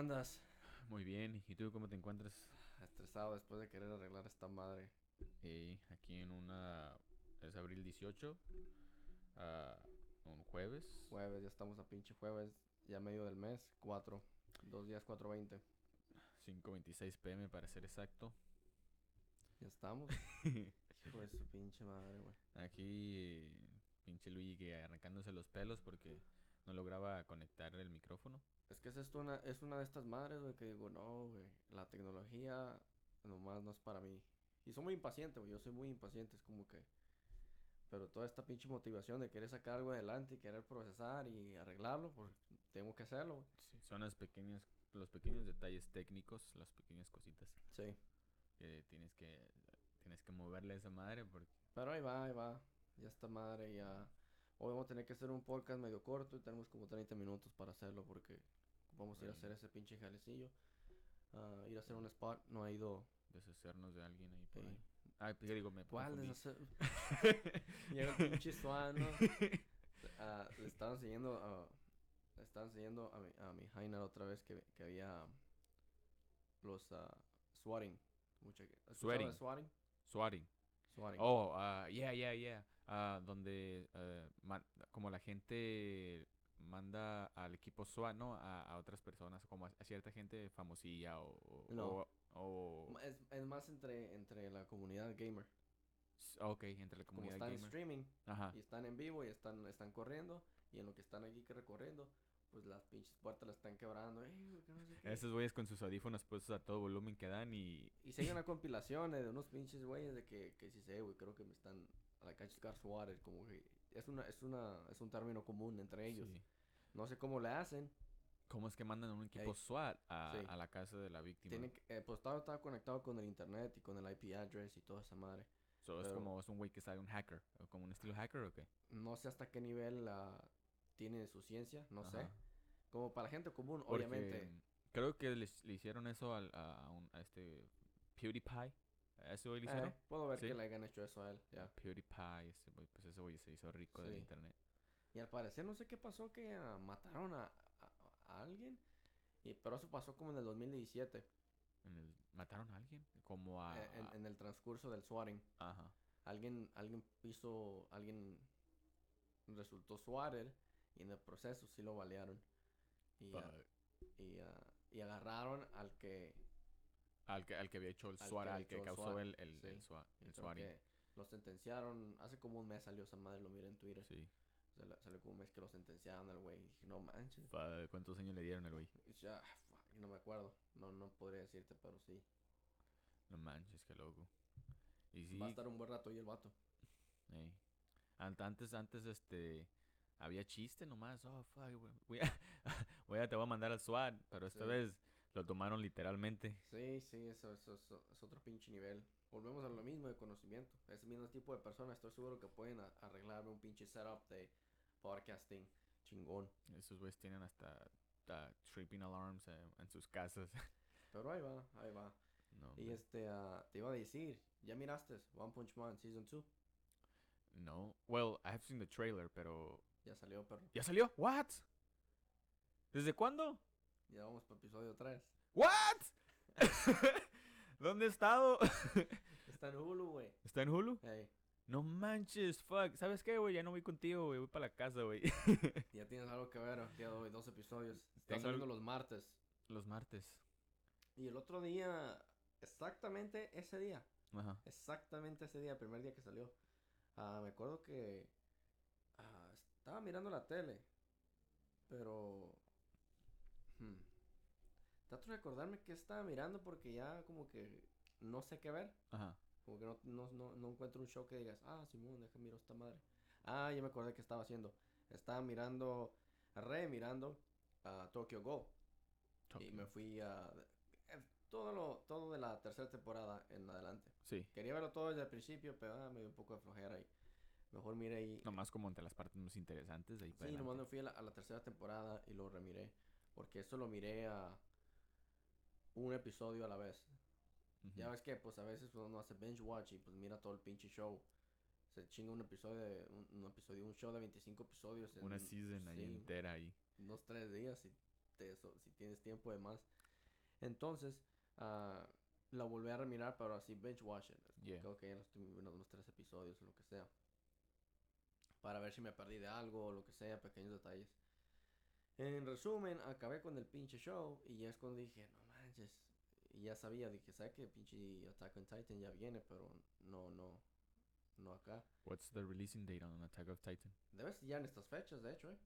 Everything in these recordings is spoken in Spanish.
andas? Muy bien, ¿y tú cómo te encuentras? Estresado después de querer arreglar esta madre. Eh, aquí en una... Es abril 18, ah, un jueves. Jueves, ya estamos a pinche jueves, ya medio del mes, 4, dos días 4.20. 5.26 pm para ser exacto. Ya estamos. De su pinche madre, güey. Aquí, pinche Luigi arrancándose los pelos porque no lograba conectar el micrófono. Es que es esto una, es una de estas madres, güey, que digo, no, güey, la tecnología nomás no es para mí. Y soy muy impaciente, güey, yo soy muy impaciente, es como que... Pero toda esta pinche motivación de querer sacar algo adelante y querer procesar y arreglarlo, pues tengo que hacerlo, güey. Sí, son las pequeñas, los pequeños detalles técnicos, las pequeñas cositas Sí. que tienes que, tienes que moverle a esa madre porque... Pero ahí va, ahí va. Ya esta madre ya... Hoy vamos a tener que hacer un podcast medio corto y tenemos como 30 minutos para hacerlo porque vamos a ir a hacer ese pinche jalecillo. Ah, ir a hacer un spot, no ha ido... deshacernos de alguien ahí por ahí. Ay, pues digo, me ¿Cuál confundí. es hacer? Llega el pinche Swan, ¿no? Ah, le estaban siguiendo. Le estaban siguiendo a mi, a mi otra vez que, que había los ah, swatting. Mucha, ¿has escuchado de Sweating. swatting? Swatting. Oh, ah, yeah, yeah, yeah. Ah, donde ma- como la gente manda al equipo SWAT, ¿no? A, a otras personas, como a, a cierta gente famosilla o... o- No. o- o- Es, es más entre, entre la comunidad gamer. ok, entre la Como comunidad están en gamer. streaming Ajá. y están en vivo y están, están corriendo. Y en lo que están aquí que recorriendo, pues las pinches puertas las están quebrando. "Ey, güey, que no sé qué". Esos güeyes con sus audífonos puestos a todo volumen que dan y... Y si hay una compilación eh, de unos pinches güeyes de que, que si sé, güey, creo que me están... I just got swatted, como que... Es una, es una, es un término común entre ellos. Sí. No sé cómo le hacen. ¿Cómo es que mandan un equipo. SWAT a, Sí. a la casa de la víctima? Tienen que, eh, pues estaba, estaba conectado con el internet y con el IP address y toda esa madre. So, es pero- como es un güey que sabe un hacker, o como un estilo hacker o qué? No sé hasta qué nivel la tiene su ciencia, no sé. Ajá. Como para la gente común, Porque obviamente. Creo que les- le hicieron eso al- a, un- a este PewDiePie. ¿A ese güey le hicieron? Eh, puedo ver Sí. que le hayan hecho eso a él, ya. PewDiePie, ese güey, pues ese güey se hizo rico del Sí. internet. Y al parecer no sé qué pasó que ah, mataron a, a- a alguien. Y, pero eso pasó como en el 2017, En el- ¿Mataron a alguien? Como a... eh, en, en el transcurso del swatting. Ajá. Alguien, alguien hizo, alguien resultó swatted y en el proceso sí lo balearon. Y, Fuck. y, y agarraron al que, Al que, al que había hecho el Al SWAT, que al que causó el, el, sí. el SWAT, lo sentenciaron, hace como un mes salió esa madre, lo miré en Twitter. Sí. Sal- Salió como un mes que lo sentenciaron al güey. Y dije, no manches. ¿Cuántos años le dieron al güey? Ya, no me acuerdo. No, no podría decirte, pero sí. No manches, qué loco. Y sí, Va a estar un buen rato ahí el vato. Ey. Ant- Antes, antes, este, había chiste nomás. Oh, fuck. Voy a, voy a- te voy a mandar al SWAT. Pero esta Sí. vez lo tomaron literalmente. Sí, sí, eso, eso, eso es otro pinche nivel. Volvemos a lo mismo de conocimiento. Ese mismo tipo de personas, estoy seguro que pueden arreglarme un pinche setup de podcasting chingón. Esos güeyes tienen hasta, hasta tripping alarms eh, en sus casas. Pero ahí va, ahí va. no, Y hombre. este, ah, te iba a decir, ¿ya miraste One Punch Man Season 2? no. Well, I have seen the trailer, pero... Ya salió, perro. ¿Ya salió? What? ¿Desde cuándo? Ya vamos para episodio 3. What? ¿Dónde he estado? Está en Hulu, güey. ¿Está en Hulu? Hey, No manches, fuck. ¿Sabes qué, güey? Ya no voy contigo, güey. Voy para la casa, güey. ya tienes algo que ver. De hoy, dos episodios. Está Tengo saliendo el- los martes. Los martes. Y el otro día, exactamente ese día, Ajá. exactamente ese día, el primer día que salió, ah, me acuerdo que estaba mirando la tele, pero... Hmm, trato de recordarme qué estaba mirando porque ya como que no sé qué ver. Ajá. Como que no, no, no, no encuentro un show que digas, ah, Simón, déjame mirar esta madre. Ah, ya me acordé que estaba haciendo. Estaba mirando, re mirando a Tokyo Go. Y me fui a... eh, Todo, lo, todo de la tercera temporada en adelante. Sí. Quería verlo todo desde el principio, pero ah, me dio un poco de flojera y mejor miré ahí. Nomás como entre las partes más interesantes de ahí para Sí, nomás me adelante. fui a la, a la tercera temporada y lo remiré. Porque eso lo miré a un episodio a la vez. Ya ves que pues a veces uno hace binge watch y pues mira todo el pinche show se chinga un episodio, de, un, un episodio, un show de 25 episodios. En, Una season ahí entera ahí. unos tres días si, te, so- si tienes tiempo de más. Entonces, ah, la volví a remirar, pero así bench watch it. Yeah. que, ok, ya lo estoy viendo unos tres episodios o lo que sea. Para ver si me perdí de algo o lo que sea, pequeños detalles. En resumen, acabé con el pinche show y ya es cuando dije, no manches. Y ya sabía, dije, ¿sabes que pinche Attack on Titan ya viene? Pero no, no, no acá. What's the releasing date on Attack of Titan? Debe ser ya en estas fechas, de hecho, ¿eh?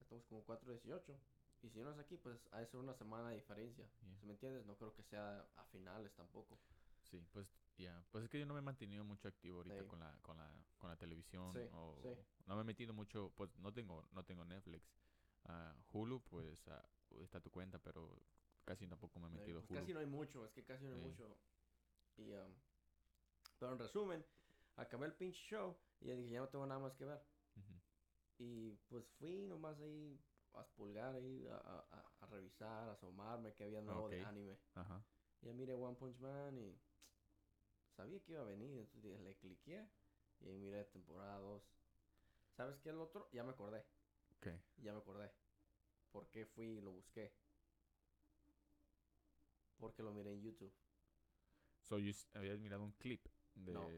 Estamos como 4.18. Y si no es aquí, pues hay ser una semana de diferencia. Yeah. ¿Sí ¿Me entiendes? No creo que sea a finales tampoco. Sí, pues ya, pues es que yo no me he mantenido mucho activo ahorita Sí. con la con la con la televisión Sí, o sí. no me he metido mucho, pues no tengo no tengo Netflix. Ah, Hulu pues ah, está tu cuenta, pero casi tampoco me he metido pues Hulu. casi no hay mucho, es que casi no hay mucho. Y, um, pero en resumen, acabé el pinche show y ya dije, ya no tengo nada más que ver. Y pues fui nomás ahí a pulgar ahí, a, a, a- a revisar, a asomarme que había nuevo de anime. Ajá. Ya miré One Punch Man y sabía que iba a venir, entonces le cliqué y ahí miré temporada 2. ¿Sabes qué es el otro? Ya me acordé, ¿Qué? ya me acordé. ¿Por qué fui y lo busqué? Porque lo miré en YouTube. So you habías mirado un clip de No.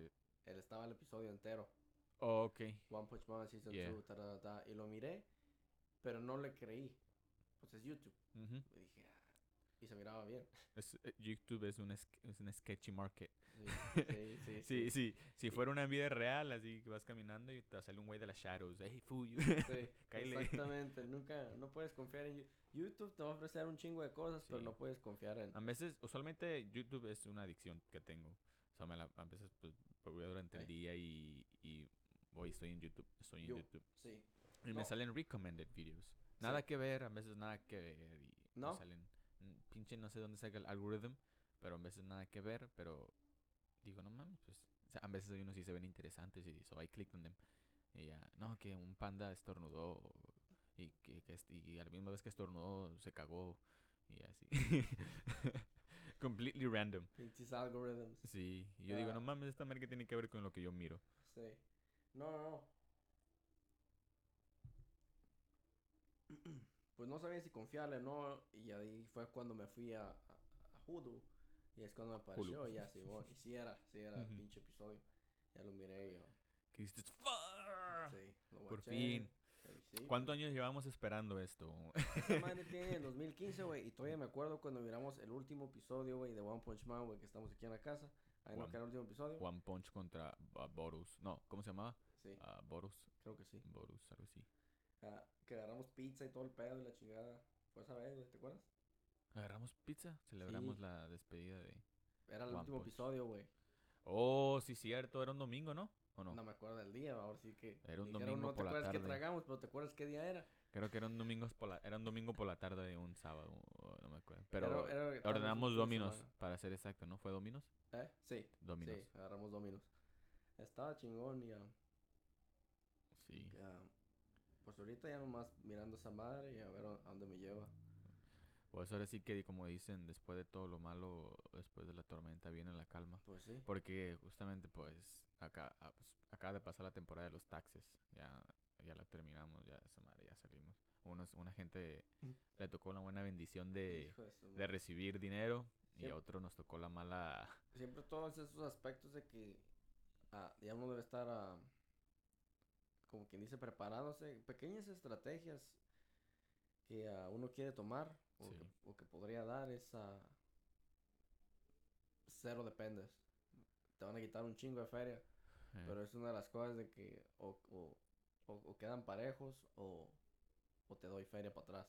Él estaba el episodio entero. Oh, ok. One Punch Man Season Yeah. 2, ta, ta, ta, y lo miré, pero no le creí. Pues es YouTube. Y dije, y se miraba bien. Es- eh, YouTube es un es un sketchy market. Sí, sí, sí. Sí, sí. Si fuera una vida real, así que vas caminando y te sale un güey de las shadows. Hey, fool. Sí, exactamente. Nunca, no puedes confiar en YouTube. Te va a ofrecer un chingo de cosas, pero no puedes confiar en. A veces, usualmente YouTube es una adicción que tengo. O sea, me la, a veces pues, voy durante el día y, y voy, estoy en YouTube, estoy en Yo- YouTube. Sí. Y me No. salen recommended videos. Nada que ver, a veces nada que ver. Y me ¿No? salen, mm, pinche no sé dónde saca el algoritmo, pero a veces nada que ver, pero digo, no mames, pues. o sea, a veces hay unos sí se ven interesantes y so I click on them. Y ya, no, que un panda estornudó y que, que y a la misma vez que estornudó se cagó y así. Completely random. Pinches algorithms. Sí, y yo digo, no mames, esta merca tiene que ver con lo que yo miro. Sí. No, no, no. Pues no sabía si confiarle o no. Y ahí fue cuando me fui a, a, a Hulu. Y es cuando me apareció. Hulu. Y ya, sí, bueno, y sí era, sí era el pinche episodio. Ya lo miré y yo. "Fuck". Sí, lo Por watché, fin. sí, ¿Cuántos años llevamos esperando esto? Madre tiene en 2015, güey. Y todavía me acuerdo cuando miramos el último episodio, güey, de One Punch Man, güey, que estamos aquí en la casa. Ahí no One- que era el último episodio. One Punch contra ah, Boros. No, ¿cómo se llamaba? Sí, Ah, Boros. creo que sí. Boros, algo así. Ah, que agarramos pizza y todo el pedo y la chingada. Fue esa vez, güey, ¿te acuerdas? Agarramos pizza, celebramos Sí. la despedida de... Era el One último Punch. episodio, güey. Oh, sí, cierto, era un domingo, ¿no? ¿O no? No. me acuerdo del día, ahora sí que. Era un domingo no te por la acuerdas que tarde. tragamos, pero te acuerdas qué día era. Creo que era un domingo por la, era un domingo por la tarde de un sábado, no me acuerdo. Pero Era- era- ordenamos Dominos, para ser exacto, ¿no? ¿Fue Dominos? ¿Eh? Sí, Dominos. sí, agarramos Dominos. Estaba chingón y. ah, Sí. que, ah, pues ahorita ya nomás mirando esa madre y a ver a dónde me lleva. Pues ahora sí que, como dicen, después de todo lo malo, después de la tormenta viene la calma. Pues sí. Porque justamente, pues, acá, ah, pues, acaba de pasar la temporada de los taxes. Ya, ya la terminamos, ya esa madre, ya salimos. Unos, una gente le tocó la buena bendición de, Hijo de recibir dinero y Sí. a otro nos tocó la mala... Siempre todos esos aspectos de que ah, ya uno debe estar, ah, como quien dice, preparándose. Pequeñas estrategias que ah, uno quiere tomar o, Sí. que, o que podría dar es ah, cero dependes. Te van a quitar un chingo de feria, eh, pero es una de las cosas de que o, o, o, o quedan parejos o, te doy feria para atrás.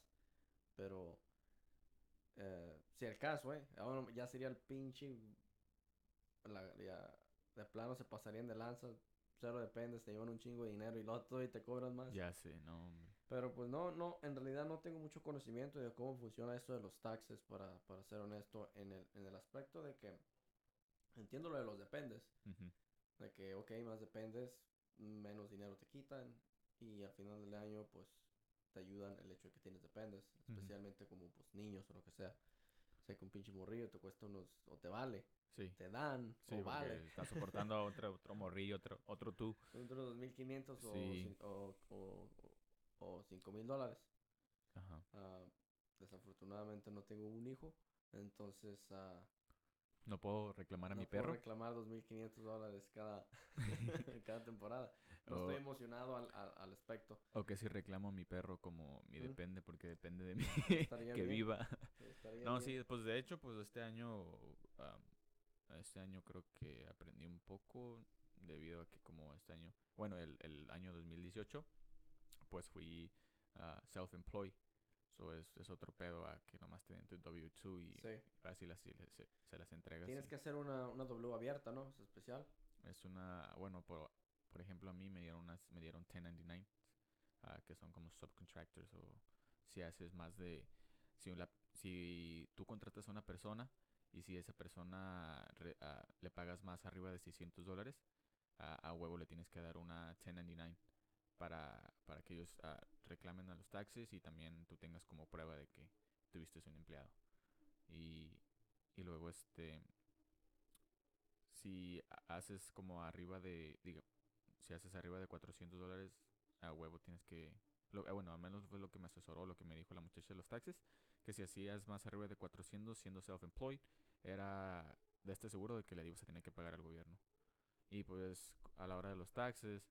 Pero eh, si el caso, eh, ahora ya sería el pinche. La, ya, de plano se pasarían de lanza. Cero dependes, te llevan un chingo de dinero y luego todavía te cobran más. ya sé, no, hombre. Pero pues no, no, en realidad no tengo mucho conocimiento de cómo funciona esto de los taxes, para, para ser honesto, en el, en el aspecto de que entiendo lo de los dependes, Ujú. de que, ok, más dependes, menos dinero te quitan y al final del año, pues, te ayudan el hecho de que tienes dependes, especialmente como, pues, niños o lo que sea. Sé que un pinche morrillo te cuesta unos, o te vale, Sí. te dan, Sí, o vale. estás soportando a otro, otro morrillo, otro, otro tú. Entre los 2.500 o, Sí. cin- o, o, o 5.000 dólares. Ajá. Ah, desafortunadamente no tengo un hijo, entonces ah, No puedo reclamar a no mi puedo perro. reclamar 2.500 dólares cada, cada temporada. No O- estoy emocionado al, al, al aspecto. O que si reclamo a mi perro como mi depende, porque depende de mí que bien, viva. No, sí, pues de hecho, pues este año, este año creo que aprendí un poco debido a que como este año, bueno, el, el año 2018, pues fui ah, self-employed. So es, es otro pedo a que nomás te den tu W2 y Sí. así las, se, las entregas. Tienes y que hacer una, una W abierta, ¿no? Es especial. Es una, bueno, por, por ejemplo, a mí me dieron unas, me dieron 1099, ah, que son como subcontractors o si haces más de, si, la, si tú contratas a una persona y si esa persona ah, le pagas más arriba de 600 dólares, a- a huevo le tienes que dar una 1099 para, para que ellos ah, reclamen a los taxes y también tú tengas como prueba de que tuviste un empleado. Y, y luego este si ha- haces como arriba de, diga, si haces arriba de 400 dólares a huevo tienes que, lo, eh, bueno, al menos fue lo que me asesoró, lo que me dijo la muchacha de los taxes, que si hacías más arriba de 400 siendo self-employed, era de este seguro de que le ibas a tener que pagar al gobierno. Y pues a la hora de los taxes,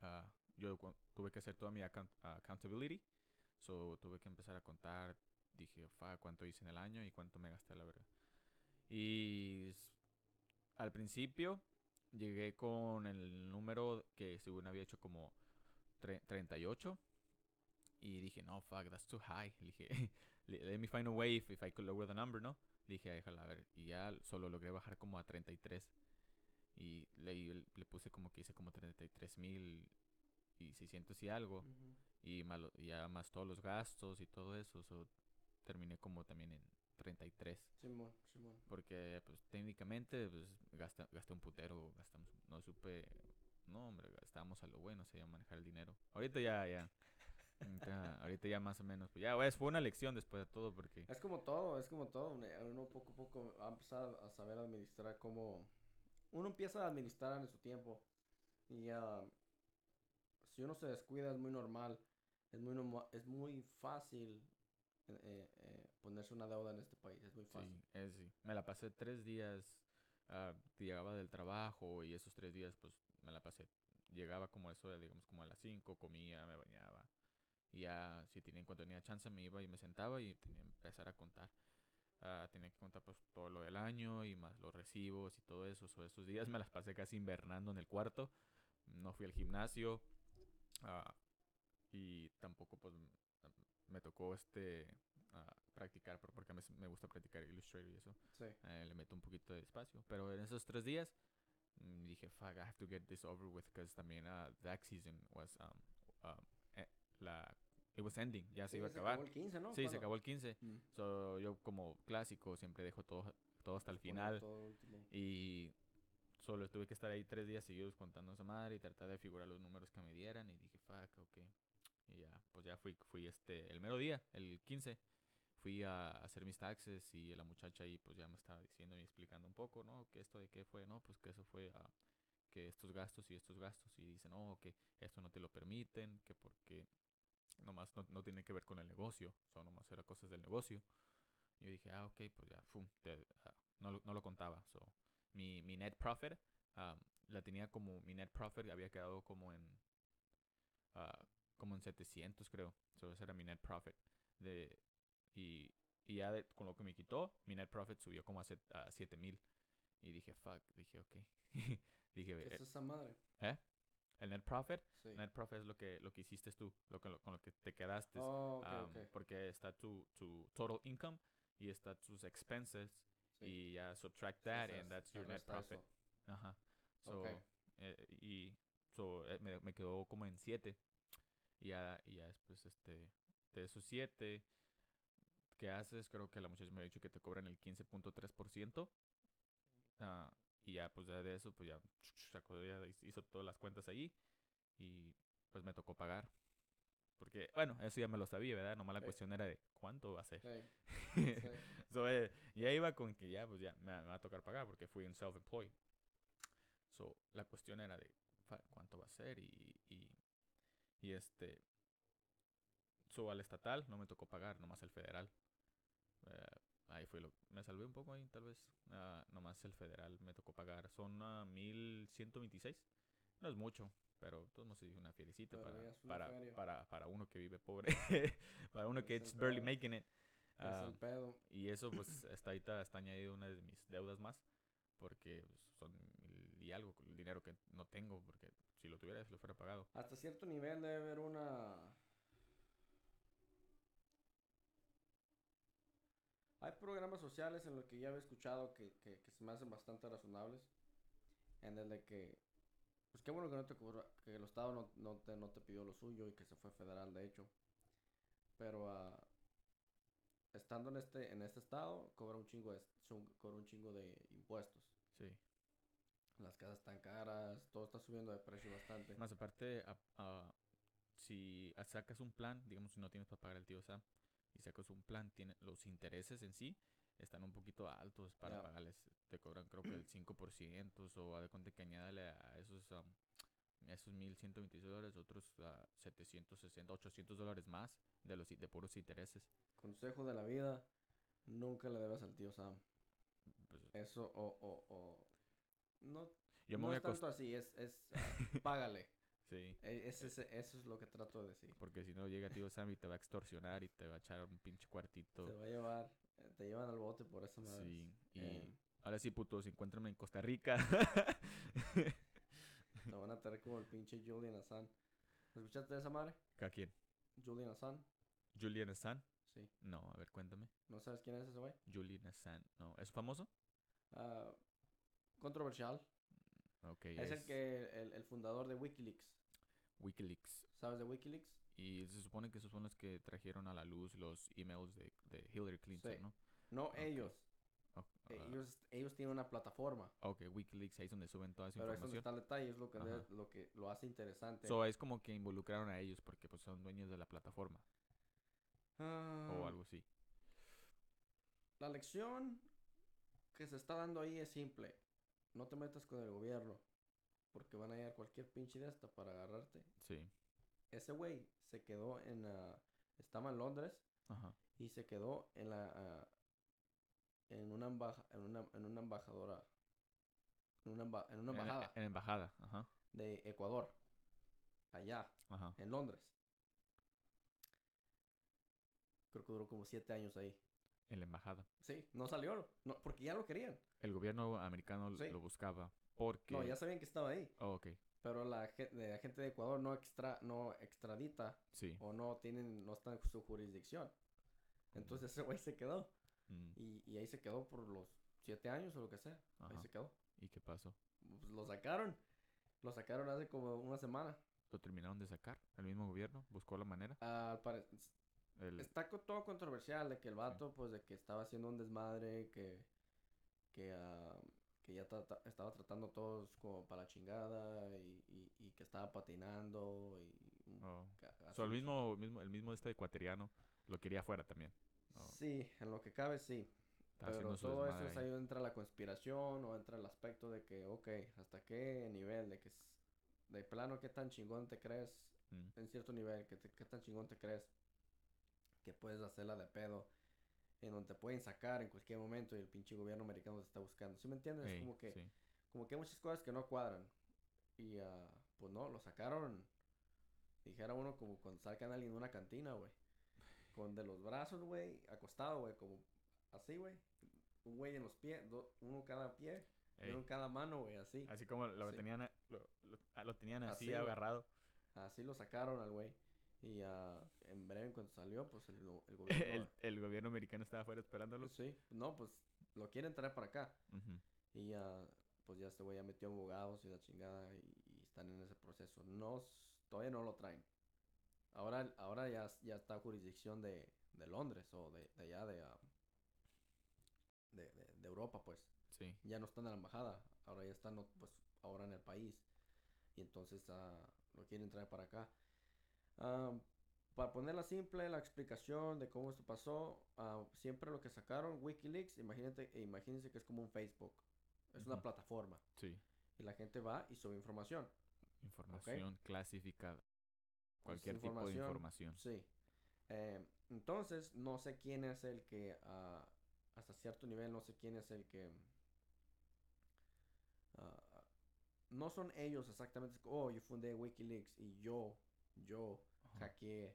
ah, yo tuve que hacer toda mi account- accountability, so tuve que empezar a contar, dije, fa, cuánto hice en el año y cuánto me gasté la verdad. Y al principio llegué con el número que según había hecho como tre- 38 y dije, no, fuck, that's too high. Le dije, "Le- let me find a way if, if I could lower the number, ¿no? Le dije, déjala a ver. Y ya solo logré bajar como a 33. Y le, y le puse como que hice como 33 mil y 600 y algo. Y más lo- ya más todos los gastos y todo eso. so, terminé como también en 33. Simón, Simón. Porque, pues, técnicamente, pues, gasta, gasté un putero, gastamos, no supe, no, hombre, gastábamos a lo bueno, se llama manejar el dinero. Ahorita ya, ya, ahorita, ahorita ya más o menos, pues ya, pues, fue una lección después de todo, porque, Es como todo, es como todo. Uno poco a poco va a empezar a saber administrar cómo... Uno empieza a administrar en su tiempo. Y ah, si uno se descuida es muy normal. Es muy, norma- es muy fácil eh, eh, eh, ponerse una deuda en este país. Es muy fácil. sí, es, sí. Me la pasé tres días, ah, llegaba del trabajo y esos tres días, pues, me la pasé, llegaba como eso, digamos, como a las 5, comía, me bañaba. Y ya, si tenía, cuando tenía chance, me iba y me sentaba y tenía que empezar a contar. Ah, tenía que contar pues todo lo del año y más los recibos y todo eso. So, esos días me las pasé casi invernando en el cuarto. No fui al gimnasio. ah, y tampoco pues me tocó este ah, practicar por- porque me, me gusta practicar Illustrator y eso. Sí. Eh, le meto un poquito de espacio. Pero en esos tres días mm, dije, fuck, I have to get this over with because también uh, that season was um, um, eh, la it was ending, ya se Sí, iba a se acabar. acabó el 15, ¿no? Sí, se ¿Cuándo? acabó el 15. Mm. So, yo como clásico siempre dejo todo, todo hasta el final. todo. Y solo tuve que estar ahí tres días seguidos contando esa madre y tratar de figurar los números que me dieran. Y dije, fuck, ok. Y ya, pues ya fui, fui este, el mero día, el 15. Fui a hacer mis taxes y la muchacha ahí pues ya me estaba diciendo y explicando un poco, ¿no? Que esto de qué fue, ¿no? Pues que eso fue a que estos gastos y estos gastos y dicen, no, que esto no te lo permiten, que porque nomás no, no tiene que ver con el negocio, son nomás era cosas del negocio. Y yo dije, ah, ok, pues ya, fum, te- ah, no, no lo contaba. So, mi, mi net profit, ah, la tenía como, mi net profit había quedado como en, ah, como en 700 creo. So, ese era mi net profit. De, y, y ya de- con lo que me quitó, mi net profit subió como a, set- a 7000. Y dije, fuck, dije, ok. dije, ¿Qué "Eh, es esa madre? El net profit, Sí. net profit es lo que, lo que hiciste tú, lo que, lo- con lo que te quedaste. Oh, Um. Porque está tu, tu total income y está tus expenses Sí. y ya subtract that and that's your net profit. Ajá. So, Ok. eh, y so, eh, me, me quedó como en 7 y ya, y ya después este de esos 7 que haces, creo que la muchacha me ha dicho que te cobran el 15.3%. ah, y ya pues ya de eso pues ya sacó ya hizo todas las cuentas ahí y pues me tocó pagar Porque, bueno, eso ya me lo sabía, ¿verdad? Nomás la Sí. cuestión era de cuánto va a ser. Sí, sí. So, eh, ya iba con que ya, pues ya me, me va a tocar pagar porque fui un self-employed. So, la cuestión era de cuánto va a ser y, y, y este. So, al estatal no me tocó pagar, nomás el federal. Eh, ahí fue lo. Me salvé un poco ahí, tal vez. Ah, nomás el federal me tocó pagar. Son ah, 1126. No es mucho, pero todo modos es una fierecita para, para, para, para uno que vive pobre. para uno que Es it's barely pedo. making it. Es Ah, pedo. y eso, pues, está ahorita está añadido una de mis deudas más. Porque pues, son mil y algo, el dinero que no tengo. Porque si lo tuviera, se lo fuera pagado. Hasta cierto nivel debe haber una... Hay programas sociales en los que ya he escuchado que, que, que se me hacen bastante razonables. En el de que... Pues qué bueno que no te cobra- que el Estado no, no te, no te pidió lo suyo y que se fue federal, de hecho. Pero ah, estando en este, en este estado, cobra un chingo de, cobra un chingo de impuestos. Sí. Las casas están caras, todo está subiendo de precio bastante. Más aparte, a- a- si sacas un plan, digamos, si no tienes para pagar el tío Sam, y sacas un plan, tiene, los intereses en sí están un poquito altos para Ya. pagarles. Te cobran, creo que el 5%, o haz de cuenta que añádale a esos, um, esos 1126 dólares, otros ah, 760, 800 dólares más de, los, de puros intereses. Consejo de la vida, nunca le debes al tío Sam. Pues, Eso o, o, o... No, yo me no voy a es tanto así, es, es ah, págale. Sí. E- ese es- eso es lo que trato de decir. Porque si no llega tío Sam y te va a extorsionar y te va a echar un pinche cuartito. Se va a llevar, eh, te llevan al bote por esa madre. Sí. Y Eh, ahora sí, putos, encuéntrame en Costa Rica. te van a tener como el pinche Julian Assange. ¿Escuchaste de esa madre? ¿A quién? Julian Assange. ¿Julian Assange? Sí. No, a ver, cuéntame. ¿No sabes quién es ese güey? Julian Assange. No, ¿es famoso? Ah, controversial. Ok. Es, el que el, el fundador de WikiLeaks. Wikileaks. ¿Sabes de WikiLeaks? Y se supone que esos son los que trajeron a la luz los emails de, de Hillary Clinton, Sí. ¿no? No ellos. Oh, ah, Ellos, ellos tienen una plataforma. ok, Wikileaks, ahí es donde suben toda esa Pero ahí es donde información. está el detalle, es lo que, le- lo que lo hace interesante. So, es como que involucraron a ellos porque pues son dueños de la plataforma o Ah, algo así. La lección que se está dando ahí es simple. No te metas con el gobierno. Porque van a ir a cualquier pinche de esta para agarrarte. Sí. Ese güey se quedó en la... Estaba en Londres Ajá. y se quedó en la... ah, en, una embaja- en, una, en una embajadora. En una, emba- en una En- embajada En, embajada. Ajá. de Ecuador. Allá, Ajá. en Londres. Creo que duró como siete años ahí. En la embajada. Sí, no salió. No, porque ya lo querían. El gobierno americano Sí. lo buscaba porque... No, ya sabían que estaba ahí. Oh, ok. Pero la, ge- la gente de Ecuador no extra, no extradita Sí. o no tienen, no está en su jurisdicción. Entonces ese güey se quedó. Mm, Y, y ahí se quedó por los siete años o lo que sea. Ahí se quedó. ¿Y qué pasó? Pues lo sacaron. Lo sacaron hace como una semana. ¿Lo terminaron de sacar? ¿El mismo gobierno buscó la manera? El... Está todo controversial de que el vato, pues, de que estaba haciendo un desmadre, que, que, ah, que ya estaba tratando a todos como para la chingada y, y, y que estaba patinando y... Oh. So, el mismo, mismo, el mismo este ecuatoriano lo quería afuera también. Oh, Sí, en lo que cabe sí. Pero todo eso es ahí. entra la conspiración o entra el aspecto de que, ok, ¿hasta qué nivel? De que de plano, ¿qué tan chingón te crees? Mm, En cierto nivel, ¿qué, te- qué tan chingón te crees? Que puedes hacerla de pedo. En donde te pueden sacar en cualquier momento y el pinche gobierno americano te está buscando. ¿Sí me entiendes? ey, como que sí. como que hay muchas cosas que no cuadran. Y ah, pues no, lo sacaron. Dijera uno como cuando sacan a alguien de una cantina, güey. Con de los brazos, güey, acostado, güey, como así, güey. Un güey en los pies, do- uno cada pie, uno en cada mano, güey, así. Así como lo Sí. tenían, lo, lo- ah, lo tenían así, agarrado. Así lo sacaron al güey. Y ah, en breve, cuando salió, pues el, go- el el, gobierno. el gobierno americano estaba afuera esperándolo. sí, no, pues lo quieren traer para acá. Y ya, pues ya este güey ya metió abogados y la chingada y, y están en ese proceso. No, todavía no lo traen. Ahora, ahora ya, ya está jurisdicción de, de Londres o de, de allá de, de, de- de Europa, pues. Sí. Ya no están en la embajada, ahora ya están, pues, ahora en el país. Y entonces ah, lo quieren traer para acá. Ah, para ponerla simple, la explicación de cómo esto pasó, ah, siempre lo que sacaron, Wikileaks, imagínate, e imagínense que es como un Facebook. Es una plataforma. Sí. Y la gente va y sube información. Información clasificada. Cualquier tipo de información. Sí. Eh, entonces, no sé quién es el que, ah, hasta cierto nivel, no sé quién es el que... no son ellos exactamente, oh, yo fundé Wikileaks y yo, yo Ajá. hackeé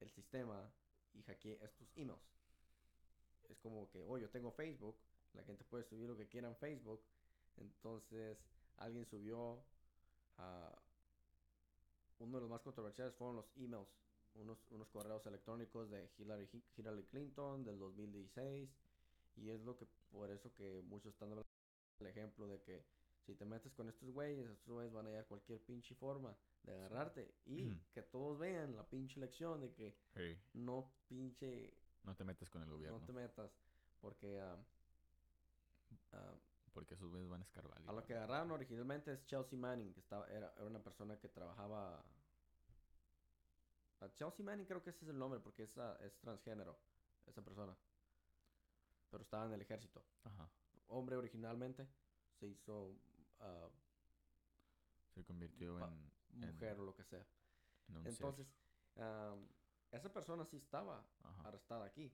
el sistema y hackeé estos emails. Es como que, oh, yo tengo Facebook, la gente puede subir lo que quiera en Facebook, entonces alguien subió a uno de los más controversiales fueron los emails, unos, unos correos electrónicos de Hillary, Hi- Hillary Clinton del 2016 y es lo que por eso que muchos están dando el ejemplo de que si te metes con estos güeyes, estos güeyes van a hallar cualquier pinche forma de agarrarte y que todos vean la pinche lección de que no pinche No te metes con el gobierno. no te metas porque ah, ah, Porque esos güeyes van a escarbar. a lo que agarraron originalmente es Chelsea Manning, que estaba, era, era una persona que trabajaba. a Chelsea Manning creo que ese es el nombre porque es, ah, es transgénero, esa persona. Pero estaba en el ejército. Ajá. Hombre originalmente, se hizo Se convirtió en, mujer o lo que sea. en un ser. Entonces, esa persona sí estaba Ajá. arrestada aquí.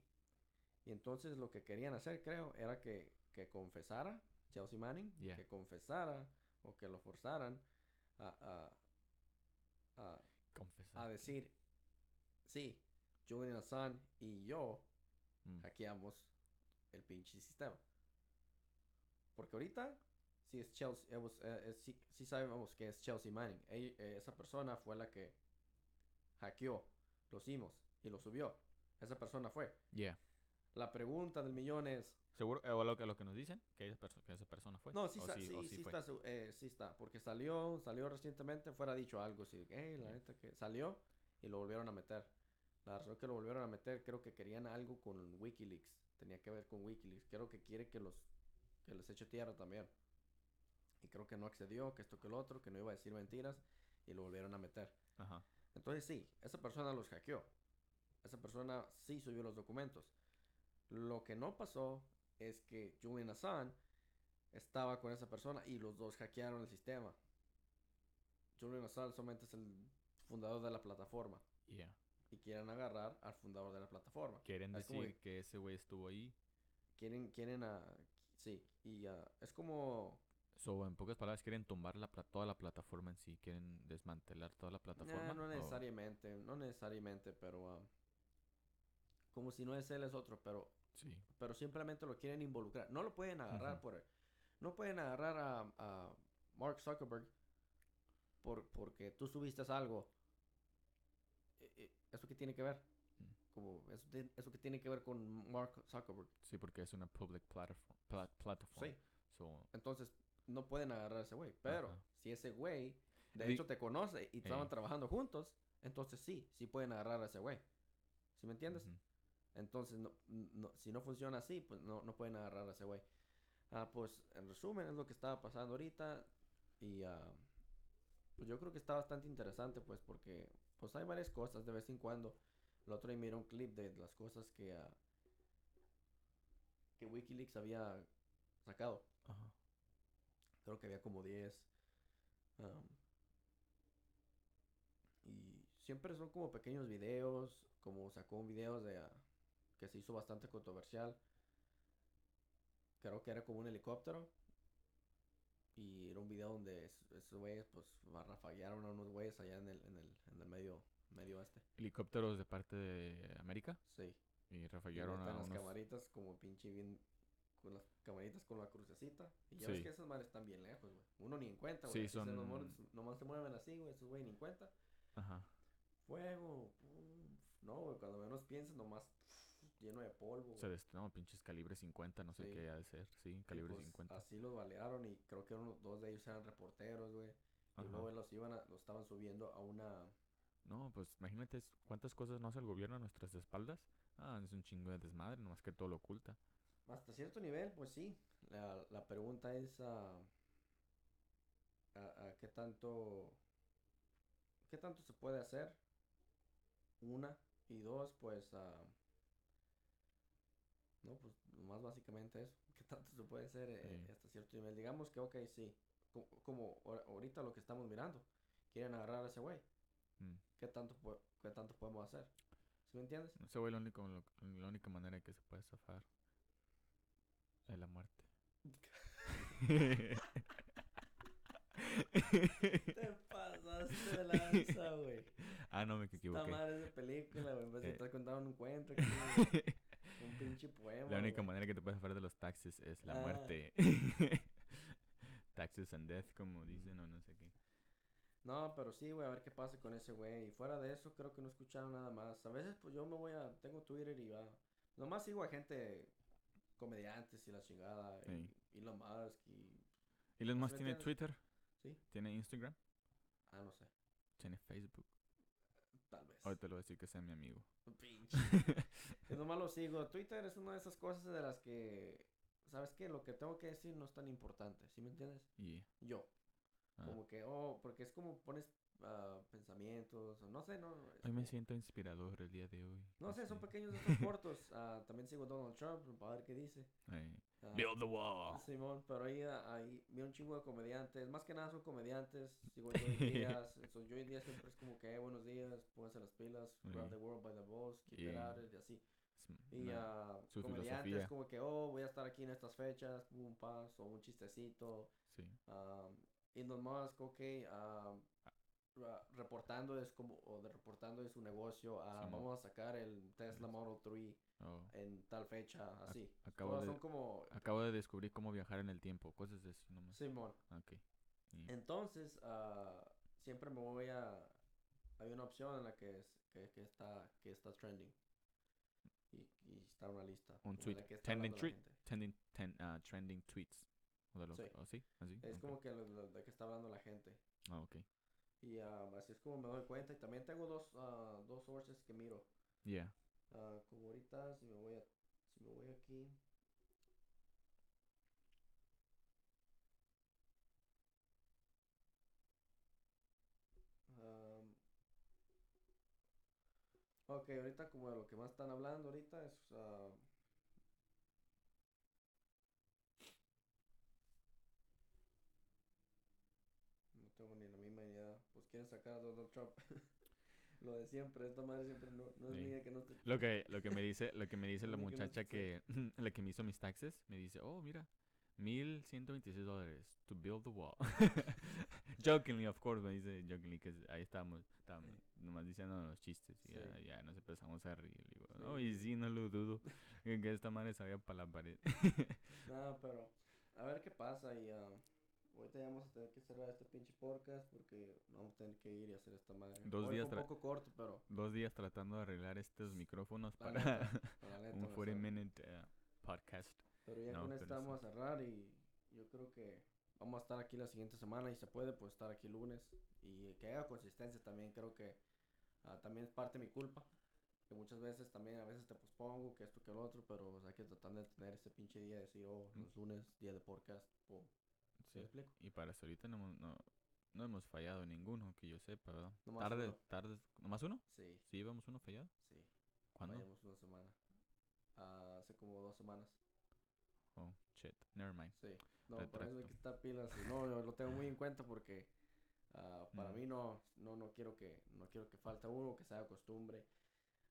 Y entonces lo que querían hacer, creo, era que, que confesara Chelsea Manning, Yeah. que confesara o que lo forzaran a, a, a, Confesar. a decir, sí, Julian Assange y yo Mm. hackeamos el pinche sistema. Porque ahorita, sí es Chelsea, eh, was- eh, eh, sabemos que es Chelsea Manning. Eh, esa persona fue la que hackeó los emails y lo subió. Esa persona fue. Yeah. La pregunta del millón es, Seguro, eh, o lo que, lo que nos dicen, que esa, que esa persona fue. no, sí, sa- sí- sí, está, eh, sí está, porque salió, salió recientemente, fuera dicho algo, hey, la neta que salió y lo volvieron a meter. La razón que lo volvieron a meter, creo que querían algo con Wikileaks, tenía que ver con Wikileaks, creo que quiere que los, que les eche tierra también. Y creo que no accedió, que esto que lo otro, que no iba a decir mentiras y lo volvieron a meter. Ajá. Entonces sí, esa persona los hackeó. Esa persona sí subió los documentos. Lo que no pasó es que Julian Assange estaba con esa persona y los dos hackearon el sistema. Julian Assange solamente es el fundador de la plataforma Yeah. y quieren agarrar al fundador de la plataforma. Quieren Es decir que ese güey estuvo ahí. Quieren, quieren a... Sí, y ah, es como... So, en pocas palabras, quieren tumbar la toda la plataforma en sí. Quieren desmantelar toda la plataforma. Nah, no o- necesariamente, no necesariamente, pero... ah, como si no es él, es otro, pero Sí. pero simplemente lo quieren involucrar. No lo pueden agarrar por... No pueden agarrar a, a Mark Zuckerberg por, porque tú subiste algo. Eh, eh, ¿Eso qué tiene que ver? Mm. Como, eso, ¿Eso qué tiene que ver con Mark Zuckerberg? Sí, porque es una public platform. pla- platform. Sí. So, Entonces, no pueden agarrar a ese güey. Pero, Ajá. si ese güey, de hecho, te conoce y estaban trabajando juntos, entonces sí, sí pueden agarrar a ese güey. ¿Sí me entiendes? Entonces, no, no- si no funciona así, pues no, no pueden agarrar a ese güey. Ah, pues, en resumen, es lo que estaba pasando ahorita. Y ah, pues yo creo que está bastante interesante, pues, porque pues hay varias cosas de vez en cuando. El otro día miré un clip de las cosas que, ah, que Wikileaks había sacado. Ajá. Creo que había como 10. am, y siempre son como pequeños videos, como sacó un video de ah, que se hizo bastante controversial. Creo que era como un helicóptero. Y era un video donde es- esos güeyes pues rafaguearon a unos güeyes allá en el, en el, en el medio, medio este. Helicópteros de parte de América. Sí. Y rafaguearon a las unos... camaritas como pinche bien con las camaritas con la crucecita. Y ya ves Sí. que esas madres están bien lejos, güey. Uno ni en cuenta, Sí, güey. se son- nomás, nomás se mueven así, güey. Esos güey ni en cuenta. Ajá. Fuego. No, güey. Cuando menos piensas, nomás lleno de polvo. Se des- no, pinches calibre 50, no sé Sí. qué ha de ser. Sí, calibre pues, 50. Así los balearon y creo que dos de ellos eran reporteros, güey. Y Ajá. luego los iban a, los estaban subiendo a una... No, pues imagínate cuántas cosas no hace el gobierno a nuestras espaldas. Ah, es un chingo de desmadre, nomás que todo lo oculta. Hasta cierto nivel, pues sí. La, la pregunta es ah, a, a qué tanto qué tanto se puede hacer una. Y dos, pues, ah, no, pues, más básicamente eso. ¿Qué tanto se puede hacer eh, Sí. hasta cierto nivel? Digamos que, ok, sí. co- Como, ahor- ahorita lo que estamos mirando. Quieren agarrar a ese güey. Mm. ¿Qué tanto, ¿Qué tanto podemos hacer? ¿Sí me entiendes? Ese güey, lo único, lo- la única manera que se puede zafar es la muerte. Te pasaste de lanza, güey. ah, no, me Esta equivoqué. madre de película, güey. En vez de Eh. estar contando un cuento, aquí, un pinche poema. La única manera que te puedes zafar de los taxes es la Ah. muerte. taxes and death, como dicen, o no sé qué. No, pero sí, güey, a ver qué pasa con ese güey. Y fuera de eso, creo que no he escuchado nada más. A veces, pues yo me voy a. Tengo Twitter y va. Nomás sigo a gente. Comediantes y la chingada. Sí. Y Elon Musk y. Elon Musk tiene? Twitter, Sí. tiene Instagram, Ah, no sé. tiene Facebook. Tal vez. Ahorita le voy a decir que sea mi amigo. Pinche. Es nomás lo sigo. Twitter es una de esas cosas de las que. ¿Sabes qué? Lo que tengo que decir no es tan importante. ¿Sí me entiendes? Y Yo. ah, Como que, oh, porque es como pones ah, pensamientos. o No sé, no. hoy me como- siento inspirador el día de hoy. No sé, son pequeños estos cortos. Ah, también sigo Donald Trump para ver qué dice. Ay, Ah, Build the wall. Simón, pero ahí, ah, ahí vi un chingo de comediantes. Más que nada son comediantes. Sigo Joey Díaz. So, Joey Díaz siempre es como que, "Eh, buenos días, pónganse las pilas. Grab Sí. the world by the balls, keep Y- it it", y así. Y ah, su comediantes como que, oh, voy a estar aquí en estas fechas, un paso, un chistecito. sí. Um, Elon Musk, ok, ra- reportando es como, o de reportando de su negocio, Simón. vamos a sacar el Tesla Model 3 Oh, en tal fecha, así. acabo Todas de- son como, Acabo de descubrir cómo viajar en el tiempo, cosas de eso nomás. Simón. Y- Entonces, ah, siempre me voy a, hay una opción en la que, es, que, que está, que está trending. Y, y está una lista. Un tweet. de Trending tweet. ten- ah, trending tweets. O de lo Sí. que- ¿oh, sí? ¿Así? Es como que lo, lo de qué está hablando la gente. Ah, ok. Y ah, así es como me doy cuenta. Y también tengo dos, ah, dos sources que miro. Yeah. Ah, como ahorita, si me voy a, si me voy aquí. Am, ok, ahorita como de lo que más están hablando ahorita es... ah, no tengo ni la misma idea. Pues quieren sacar a Donald Trump. lo de siempre, esta madre siempre no, no es Sí. mía que no te... Lo que, lo que me dice, lo que me dice la Uno que no muchacha que, la que me hizo mis taxes, me dice, oh, mira, 1126 dólares to build the wall. jokingly, of course, me dice jokingly, que ahí estábamos, estábamos nomás diciendo los chistes y ya, Sí. ya nos empezamos a reír. Le digo, Sí. no, y sí, no lo dudo, que esta madre sabía para la pared. No, pero a ver qué pasa y ah, ahorita ya vamos a tener que cerrar este pinche podcast porque vamos a tener que ir y hacer esta madre. Dos Hoy días fue un poco corto, pero Dos días tratando de arreglar estos micrófonos La para neta, neta, un me 40 sabe. minute eh, podcast. Pero ya No, con esto vamos a cerrar y yo creo que vamos a estar aquí la siguiente semana y se puede pues estar aquí lunes y que haya consistencia también creo que ah, también es parte de mi culpa que muchas veces también a veces te pospongo que esto que lo otro pero o sea, hay que tratar de tener ese pinche día de decir oh los lunes día de podcast o ¿sí Sí. me explico? Y para hasta ahorita no, hemos- no, no hemos fallado ninguno, que yo sepa, ¿verdad? Nomás tarde, uno. tarde. ¿Nomás uno? sí Sí, íbamos uno fallado. sí ¿Cuándo? fallamos una semana hace como dos semanas Oh, shit. Never mind. Sí, no, por eso hay Retracto. que estar pilas. no, yo lo tengo muy en cuenta porque ah, para Mm. mí no, no, no quiero que, no quiero que falte uno, que se haga costumbre.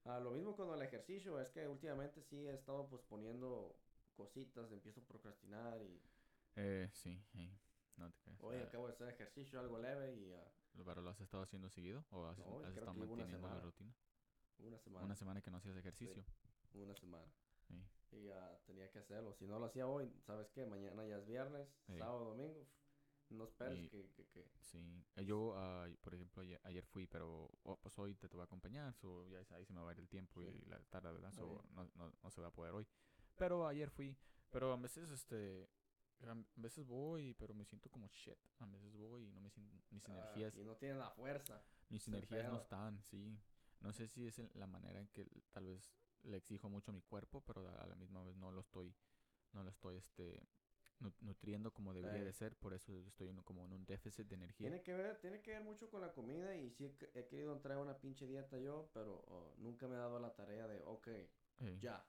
Ah, lo mismo con el ejercicio, es que últimamente sí he estado posponiendo cositas, empiezo a procrastinar y Eh, sí, hey, no te creas. hoy Ah, acabo de hacer ejercicio algo leve y ah, ¿Pero lo has estado haciendo seguido? ¿O has, No, has estado manteniendo la rutina? una semana, Una semana que no hacías ejercicio. una semana. Sí. Y ah, tenía que hacerlo. Si no lo hacía hoy, ¿sabes qué? Mañana ya es viernes, Sí. sábado, domingo. No esperes Y- que, que, que- Sí, eh, yo, ah, por ejemplo, ayer, ayer fui, pero oh, pues hoy te, te voy a acompañar, so ya ahí se me va a ir el tiempo Sí. y la tarde, ¿verdad? So, no, no, no se va a poder hoy. Pero ayer fui, pero a veces, este, a veces voy, pero me siento como shit. A veces voy y no me siento, mis ah, energías, y no tienen la fuerza. mis energías no pedo. están, sí. No sé si es la manera en que tal vez le exijo mucho a mi cuerpo, pero a, la misma vez no lo estoy, no lo estoy, este, nu- nutriendo como debería Ey. de ser, por eso estoy en- como en un déficit de energía. Tiene que ver, tiene que ver mucho con la comida y sí he, he querido entrar a una pinche dieta yo, pero oh, nunca me he dado la tarea de, ok, Ey, ya.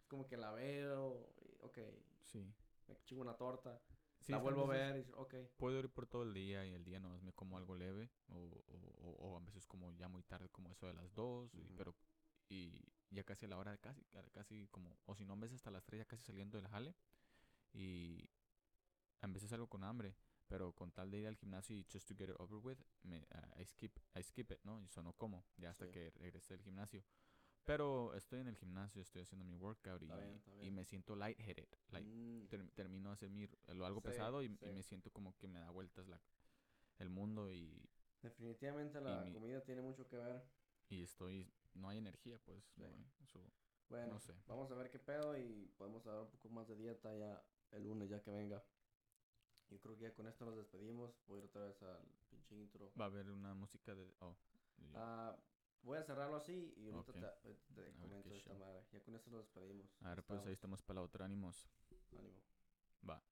Es como que la veo, y, ok, Sí. Me chingo una torta, Sí, la vuelvo a ver y ok. Puedo ir por todo el día y el día nomás me como algo leve o, o, o- o a veces como ya muy tarde como eso de las 2, y- Ujú. pero y ya casi a la hora de casi, ca- casi como, o si no, a veces hasta las 3 ya casi saliendo del jale y a veces salgo con hambre, pero con tal de ir al gimnasio y just to get it over with, me, ah, I, skip, I skip it, ¿no? Y eso no como, ya hasta Sí. que regrese del gimnasio. Pero estoy en el gimnasio, estoy haciendo mi workout y, bien, y me siento lightheaded, like, Mm, ter- termino de hacer mi, lo algo Sí, pesado y, me siento como que me da vueltas la, el mundo y, definitivamente la mi- comida tiene mucho que ver. y estoy, no hay energía, pues. Sí. no Bueno, No sé. vamos a ver qué pedo y podemos hablar un poco más de dieta ya el lunes, ya que venga. Yo creo que ya con esto nos despedimos. Voy a ir otra vez al pinche intro. va a haber una música de... Oh, Ah, Voy a cerrarlo así y ahorita okay. te, te comento esta madre. Ya con eso nos despedimos. A ver, estamos. pues ahí estamos para la otra. Ánimos. Ánimo. Va.